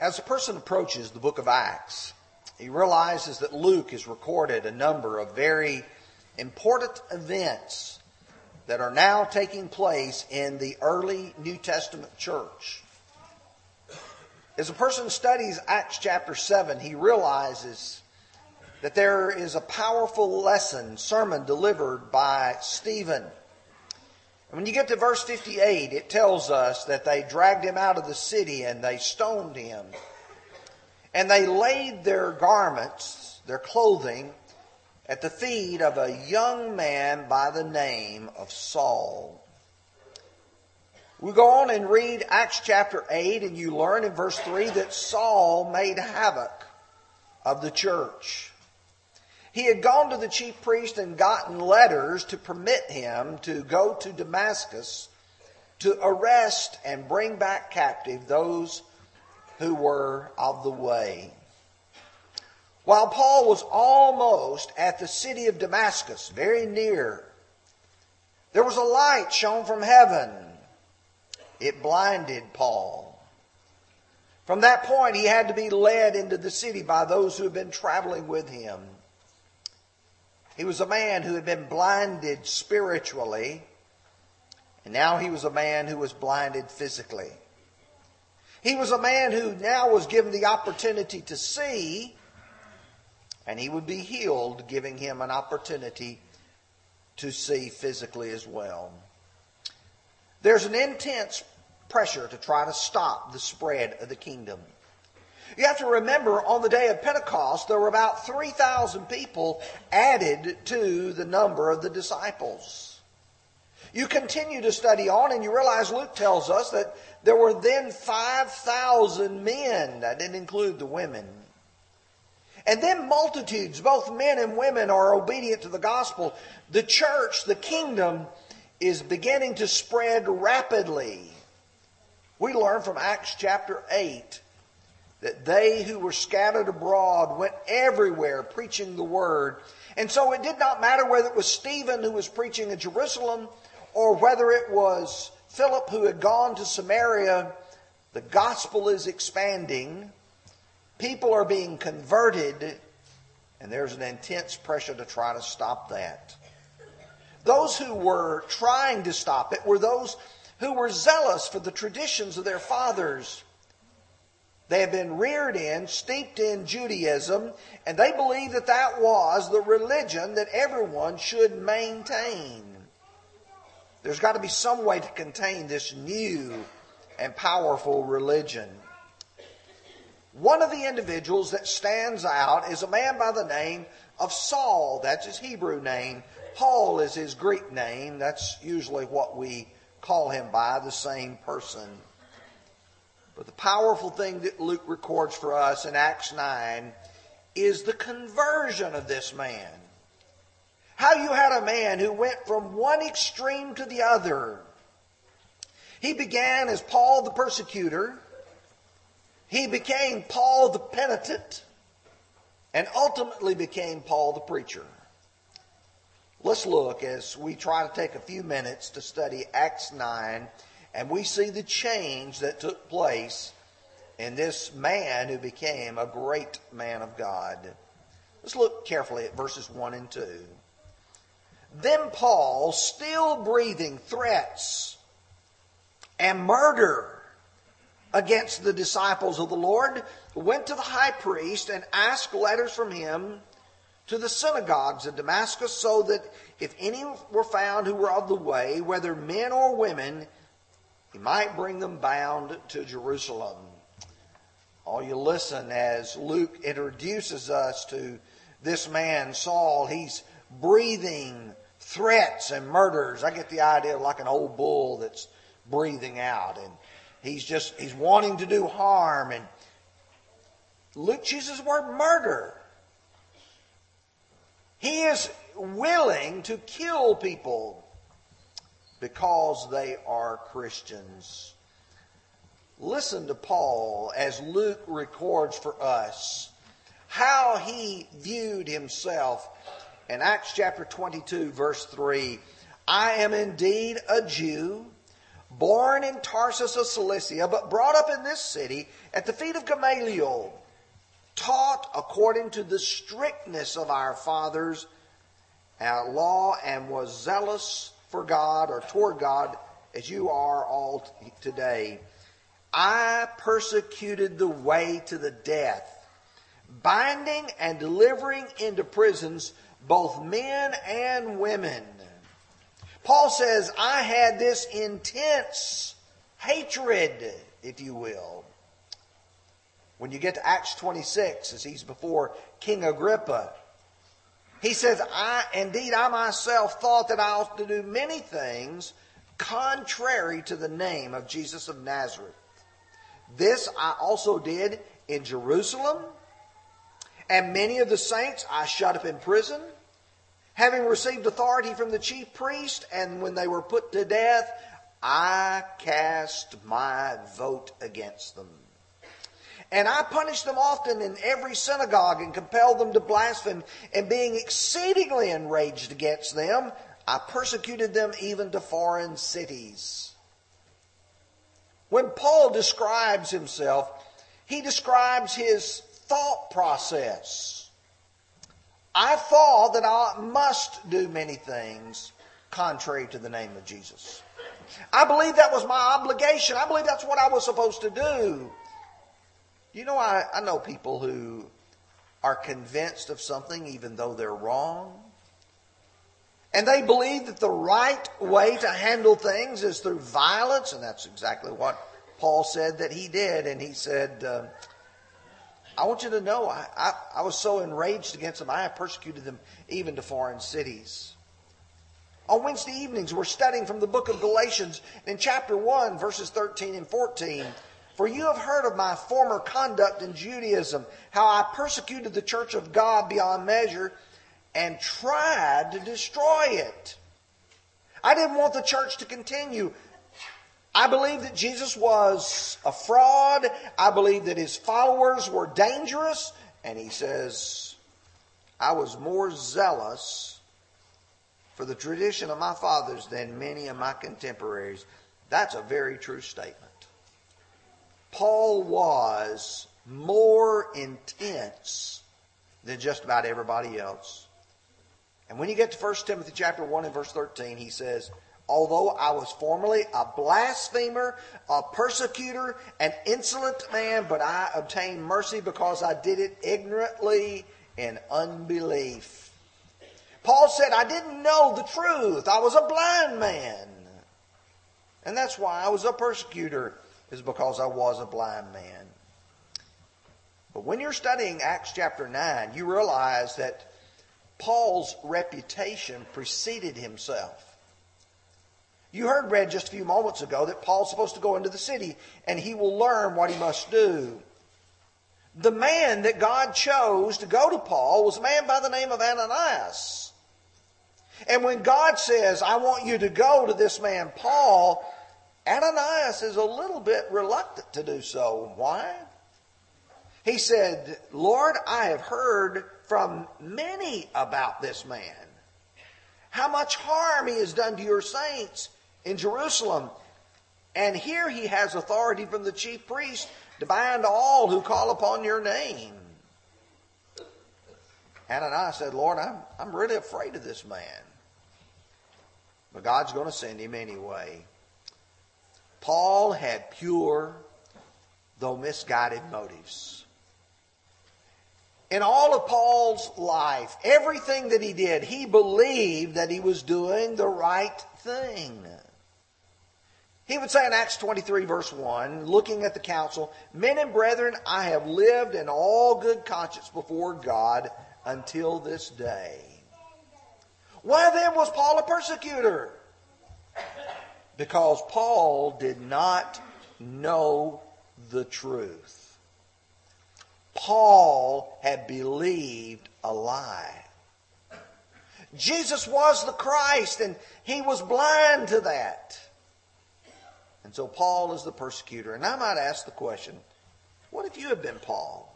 As a person approaches the book of Acts, he realizes that Luke has recorded a number of very important events that are now taking place in the early New Testament church. As a person studies Acts chapter 7, he realizes that there is a powerful lesson, sermon delivered by Stephen. And when you get to verse 58, it tells us that they dragged him out of the city and they stoned him. And they laid their garments, their clothing, at the feet of a young man by the name of Saul. We go on and read Acts chapter 8, and you learn in verse 3 that Saul made havoc of the church. He had gone to the chief priest and gotten letters to permit him to go to Damascus to arrest and bring back captive those who were of the way. While Paul was almost at the city of Damascus, very near, there was a light shone from heaven. It blinded Paul. From that point, he had to be led into the city by those who had been traveling with him. He was a man who had been blinded spiritually, and now he was a man who was blinded physically. He was a man who now was given the opportunity to see, and he would be healed, giving him an opportunity to see physically as well. There's an intense pressure to try to stop the spread of the kingdom. You have to remember on the day of Pentecost, there were about 3,000 people added to the number of the disciples. You continue to study on and you realize Luke tells us that there were then 5,000 men. That didn't include the women. And then multitudes, both men and women, are obedient to the gospel. The church, the kingdom, is beginning to spread rapidly. We learn from Acts chapter 8 that they who were scattered abroad went everywhere preaching the word. And so it did not matter whether it was Stephen who was preaching in Jerusalem or whether it was Philip who had gone to Samaria. The gospel is expanding. People are being converted, and there's an intense pressure to try to stop that. Those who were trying to stop it were those who were zealous for the traditions of their fathers. They had been reared in, steeped in Judaism, and they believe that that was the religion that everyone should maintain. There's got to be some way to contain this new and powerful religion. One of the individuals that stands out is a man by the name of Saul. That's his Hebrew name. Paul is his Greek name. That's usually what we call him by, the same person. But the powerful thing that Luke records for us in Acts 9 is the conversion of this man. How you had a man who went from one extreme to the other. He began as Paul the persecutor. He became Paul the penitent and ultimately became Paul the preacher. Let's look as we try to take a few minutes to study Acts 9 and we see the change that took place in this man who became a great man of God. Let's look carefully at verses 1 and 2. Then Paul, still breathing threats and murder against the disciples of the Lord, went to the high priest and asked letters from him to the synagogues of Damascus, so that if any were found who were of the way, whether men or women, he might bring them bound to Jerusalem. All you listen as Luke introduces us to this man, Saul. He's breathing threats and murders. I get the idea of like an old bull that's breathing out and he's just, he's wanting to do harm and Luke uses the word murder. He is willing to kill people because they are Christians. Listen to Paul as Luke records for us how he viewed himself in Acts chapter 22, verse 3. I am indeed a Jew born in Tarsus of Cilicia, but brought up in this city at the feet of Gamaliel, taught according to the strictness of our fathers, our law, and was zealous for God or toward God as you are all today. I persecuted the way to the death, binding and delivering into prisons both men and women. Paul says, I had this intense hatred, if you will. When you get to Acts 26, as he's before King Agrippa, he says, I, indeed, I myself thought that I ought to do many things contrary to the name of Jesus of Nazareth. This I also did in Jerusalem, and many of the saints I shut up in prison, having received authority from the chief priest, and when they were put to death, I cast my vote against them. And I punished them often in every synagogue and compelled them to blaspheme. And being exceedingly enraged against them, I persecuted them even to foreign cities. When Paul describes himself, he describes his thought process. I thought that I must do many things contrary to the name of Jesus. I believe that was my obligation. I believe that's what I was supposed to do. You know, I, I know people who are convinced of something even though they're wrong. And they believe that the right way to handle things is through violence, and that's exactly what Paul said that he did. And he said, uh, I want you to know, I, I, I was so enraged against them, I persecuted them even to foreign cities. On Wednesday evenings, we're studying from the book of Galatians in chapter 1, verses 13 and 14. For you have heard of my former conduct in Judaism, how I persecuted the church of God beyond measure and tried to destroy it. I didn't want the church to continue. I believe that Jesus was a fraud. I believe that his followers were dangerous. And he says, I was more zealous for the tradition of my fathers than many of my contemporaries. That's a very true statement. Paul was more intense than just about everybody else. And when you get to 1 Timothy chapter 1 and verse 13, he says, Although I was formerly a blasphemer, a persecutor, an insolent man, but I obtained mercy because I did it ignorantly in unbelief. Paul said, I didn't know the truth. I was a blind man. And that's why I was a persecutor, is because I was a blind man. But when you're studying Acts chapter 9, you realize that Paul's reputation preceded himself. You heard read just a few moments ago that Paul's supposed to go into the city and he will learn what he must do. The man that God chose to go to Paul was a man by the name of Ananias. And when God says, I want you to go to this man Paul, Ananias is a little bit reluctant to do so. Why? He said, Lord, I have heard from many about this man. How much harm he has done to your saints in Jerusalem. And here he has authority from the chief priest to bind all who call upon your name. Ananias said, Lord, I'm, I'm really afraid of this man. But God's going to send him anyway. Paul had pure, though misguided motives in all of Paul's life, everything that he did, he believed that he was doing the right thing. He would say in Acts 23, verse 1, looking at the council, Men and brethren, I have lived in all good conscience before God until this day. Why then was Paul a persecutor? Because Paul did not know the truth. Paul had believed a lie. Jesus was the Christ, and he was blind to that. And so Paul is the persecutor. And I might ask the question what if you had been Paul?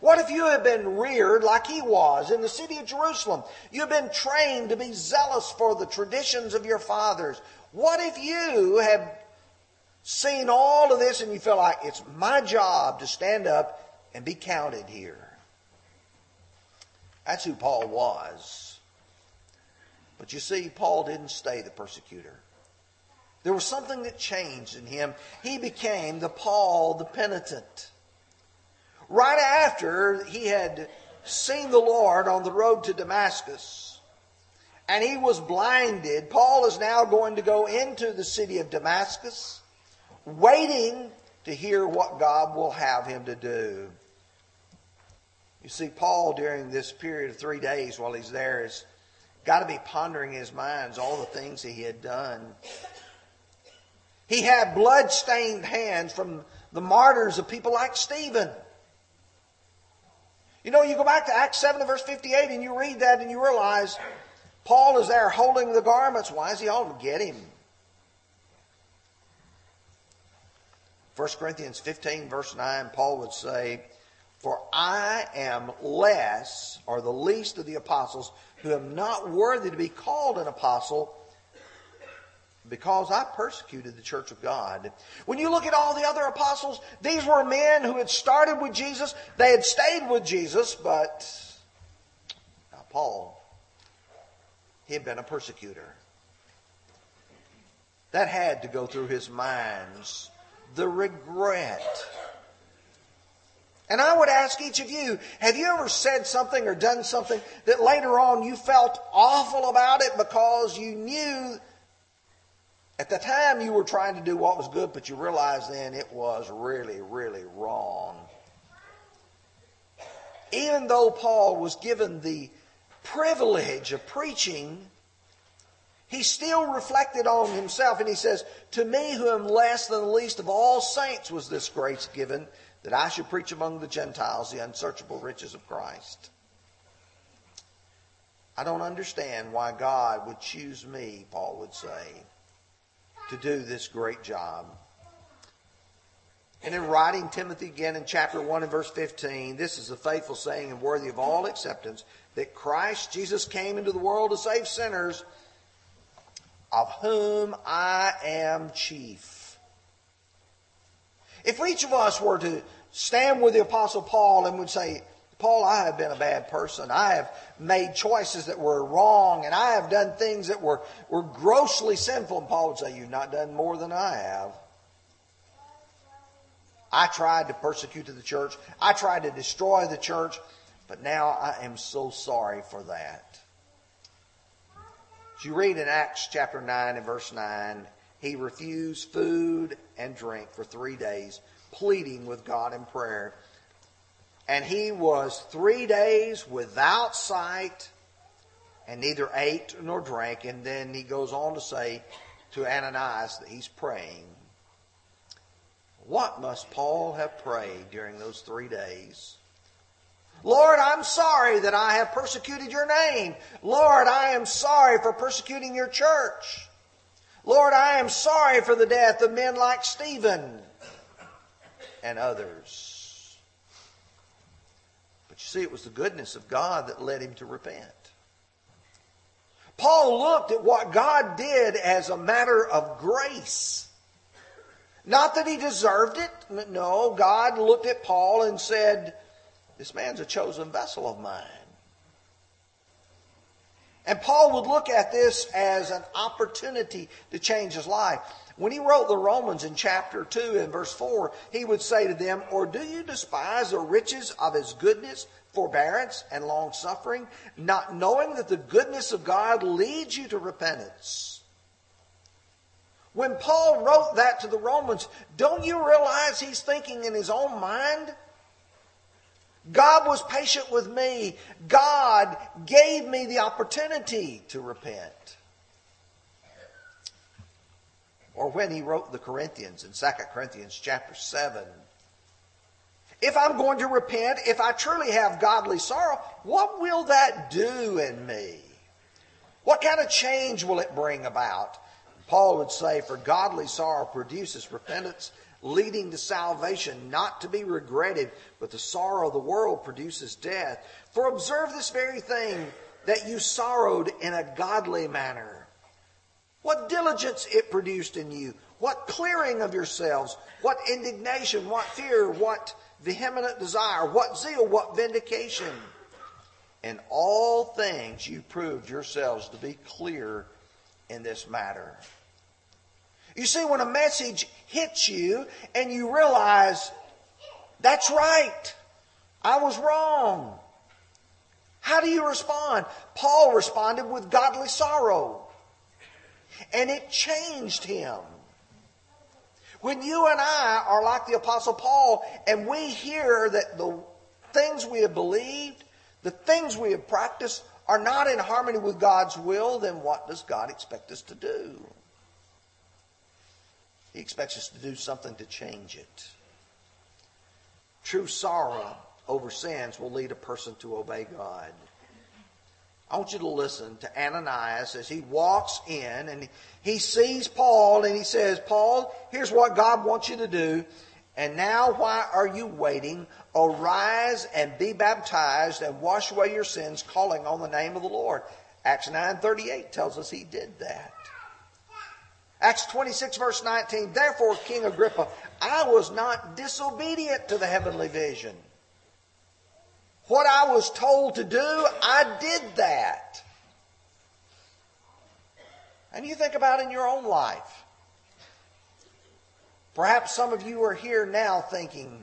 What if you had been reared like he was in the city of Jerusalem? You've been trained to be zealous for the traditions of your fathers. What if you have seen all of this and you feel like it's my job to stand up and be counted here? That's who Paul was. But you see, Paul didn't stay the persecutor. There was something that changed in him. He became the Paul the penitent. Right after he had seen the Lord on the road to Damascus, and he was blinded, Paul is now going to go into the city of Damascus, waiting to hear what God will have him to do. You see, Paul, during this period of three days while he's there, has got to be pondering in his minds all the things he had done. He had blood-stained hands from the martyrs of people like Stephen. You know, you go back to Acts 7 verse 58 and you read that and you realize Paul is there holding the garments. Why is he holding? Get him. 1 Corinthians 15 verse 9, Paul would say, For I am less, or the least of the apostles, who am not worthy to be called an apostle, because I persecuted the church of God. When you look at all the other apostles, these were men who had started with Jesus, they had stayed with Jesus, but now Paul, he had been a persecutor. That had to go through his minds. The regret. And I would ask each of you, have you ever said something or done something that later on you felt awful about it because you knew at the time you were trying to do what was good, but you realized then it was really, really wrong. Even though Paul was given the privilege of preaching, he still reflected on himself and he says, To me, who am less than the least of all saints, was this grace given that I should preach among the Gentiles the unsearchable riches of Christ. I don't understand why God would choose me, Paul would say to do this great job. And in writing Timothy again in chapter 1 and verse 15, this is a faithful saying and worthy of all acceptance that Christ Jesus came into the world to save sinners, of whom I am chief. If each of us were to stand with the Apostle Paul and would say, Paul, I have been a bad person. I have made choices that were wrong, and I have done things that were, were grossly sinful. And Paul would say, You've not done more than I have. I tried to persecute the church, I tried to destroy the church, but now I am so sorry for that. As you read in Acts chapter 9 and verse 9, he refused food and drink for three days, pleading with God in prayer and he was three days without sight and neither ate nor drank. And then he goes on to say to Ananias that he's praying. What must Paul have prayed during those three days? Lord, I'm sorry that I have persecuted your name. Lord, I am sorry for persecuting your church. Lord, I am sorry for the death of men like Stephen and others. But you see, it was the goodness of God that led him to repent. Paul looked at what God did as a matter of grace. Not that he deserved it. No, God looked at Paul and said, This man's a chosen vessel of mine. And Paul would look at this as an opportunity to change his life. When he wrote the Romans in chapter 2 and verse 4, he would say to them, Or do you despise the riches of his goodness, forbearance and long suffering, not knowing that the goodness of God leads you to repentance. When Paul wrote that to the Romans, don't you realize he's thinking in his own mind? God was patient with me. God gave me the opportunity to repent. Or when he wrote the Corinthians in 2 Corinthians chapter 7, if I'm going to repent, if I truly have godly sorrow, what will that do in me? What kind of change will it bring about? Paul would say, For godly sorrow produces repentance, leading to salvation, not to be regretted, but the sorrow of the world produces death. For observe this very thing, that you sorrowed in a godly manner. what diligence it produced in you, what clearing of yourselves, what indignation, what fear, what vehement desire, what zeal, what vindication. In all things you proved yourselves to be clear in this matter. You see, when a message hits you and you realize, that's right, I was wrong. How do you respond? Paul responded with godly sorrow. And it changed him. When you and I are like the Apostle Paul and we hear that the things we have believed, the things we have practiced are not in harmony with God's will, then what does God expect us to do? He expects us to do something to change it. True sorrow over sins will lead a person to obey God. I want you to listen to Ananias as he walks in and he sees Paul and he says, Paul, here's what God wants you to do. And now why are you waiting? Arise and be baptized and wash away your sins, calling on the name of the Lord. Acts 9.38 tells us he did that. Acts 26 verse 19, therefore King Agrippa, I was not disobedient to the heavenly vision. What I was told to do, I did that. And you think about in your own life. Perhaps some of you are here now thinking,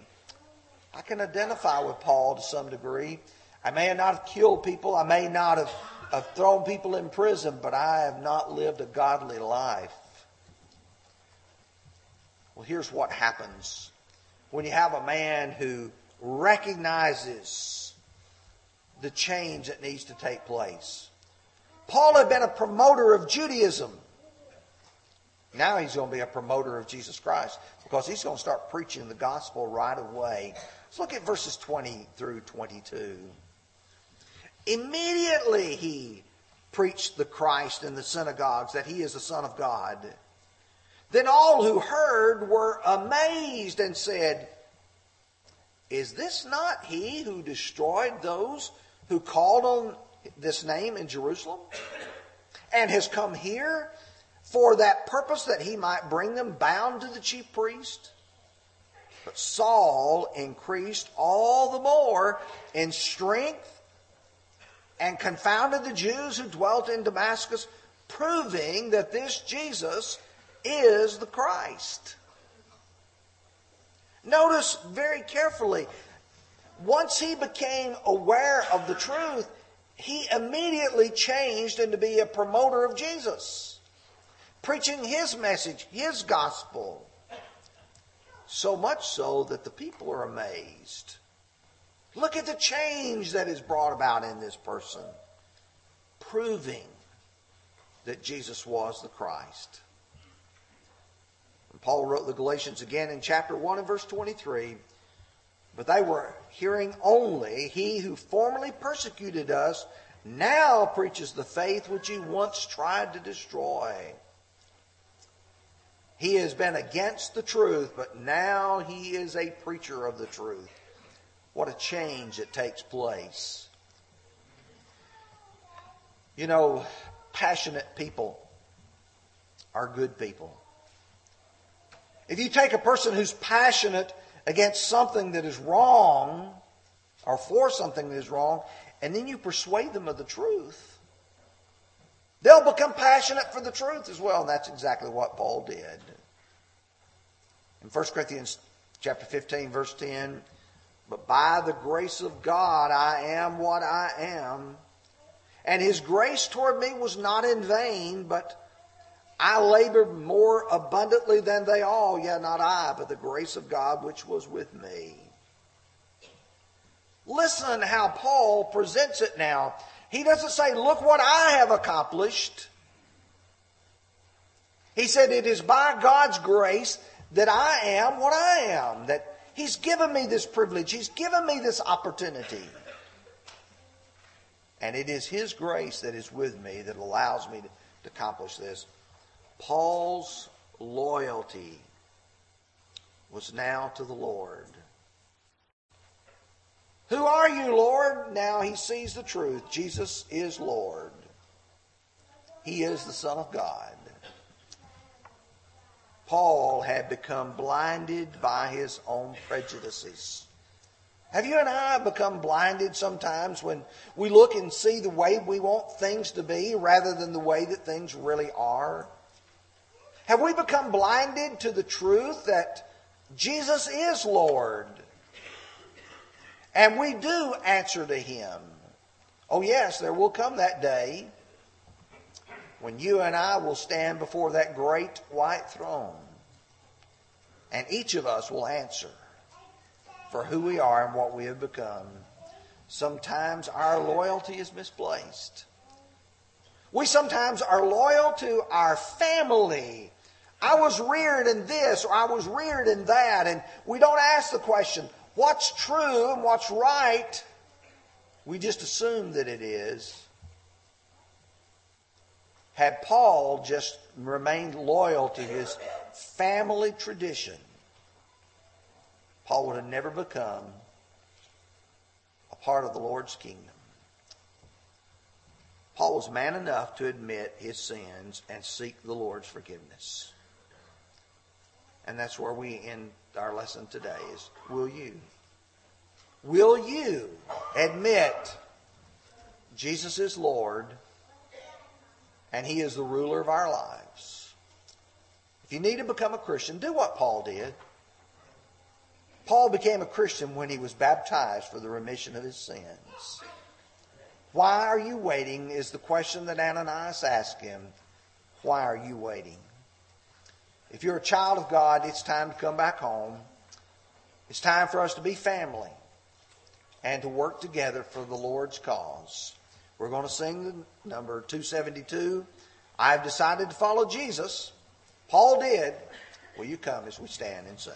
I can identify with Paul to some degree. I may not have killed people, I may not have, have thrown people in prison, but I have not lived a godly life. Well, here's what happens when you have a man who recognizes the change that needs to take place. Paul had been a promoter of Judaism. Now he's going to be a promoter of Jesus Christ because he's going to start preaching the gospel right away. Let's look at verses 20 through 22. Immediately he preached the Christ in the synagogues that he is the Son of God. Then all who heard were amazed and said, Is this not he who destroyed those who called on this name in Jerusalem and has come here for that purpose that he might bring them bound to the chief priest. But Saul increased all the more in strength and confounded the Jews who dwelt in Damascus, proving that this Jesus is the Christ. Notice very carefully once he became aware of the truth, he immediately changed into be a promoter of Jesus, preaching his message, his gospel. So much so that the people are amazed. Look at the change that is brought about in this person, proving that Jesus was the Christ. Paul wrote the Galatians again in chapter 1 and verse 23 but they were hearing only, He who formerly persecuted us now preaches the faith which he once tried to destroy. He has been against the truth, but now he is a preacher of the truth. What a change that takes place. You know, passionate people are good people. If you take a person who's passionate against something that is wrong or for something that is wrong, and then you persuade them of the truth, they'll become passionate for the truth as well. And that's exactly what Paul did. In 1 Corinthians chapter 15, verse 10, but by the grace of God I am what I am. And his grace toward me was not in vain, but I labored more abundantly than they all, yet not I, but the grace of God which was with me. Listen how Paul presents it now. He doesn't say, Look what I have accomplished. He said, It is by God's grace that I am what I am, that He's given me this privilege, He's given me this opportunity. And it is His grace that is with me that allows me to accomplish this. Paul's loyalty was now to the Lord. Who are you, Lord? Now he sees the truth. Jesus is Lord. He is the Son of God. Paul had become blinded by his own prejudices. Have you and I become blinded sometimes when we look and see the way we want things to be rather than the way that things really are? Have we become blinded to the truth that Jesus is Lord? And we do answer to Him. Oh, yes, there will come that day when you and I will stand before that great white throne. And each of us will answer for who we are and what we have become. Sometimes our loyalty is misplaced. We sometimes are loyal to our family. I was reared in this or I was reared in that. And we don't ask the question, what's true and what's right? We just assume that it is. Had Paul just remained loyal to his family tradition, Paul would have never become a part of the Lord's kingdom. Paul was man enough to admit his sins and seek the Lord's forgiveness. And that's where we end our lesson today is will you? Will you admit Jesus is Lord and He is the ruler of our lives. If you need to become a Christian, do what Paul did. Paul became a Christian when he was baptized for the remission of his sins. Why are you waiting is the question that Ananias asked him. Why are you waiting? If you're a child of God, it's time to come back home. It's time for us to be family and to work together for the Lord's cause. We're going to sing the number 272. I've decided to follow Jesus. Paul did. Will you come as we stand and sing?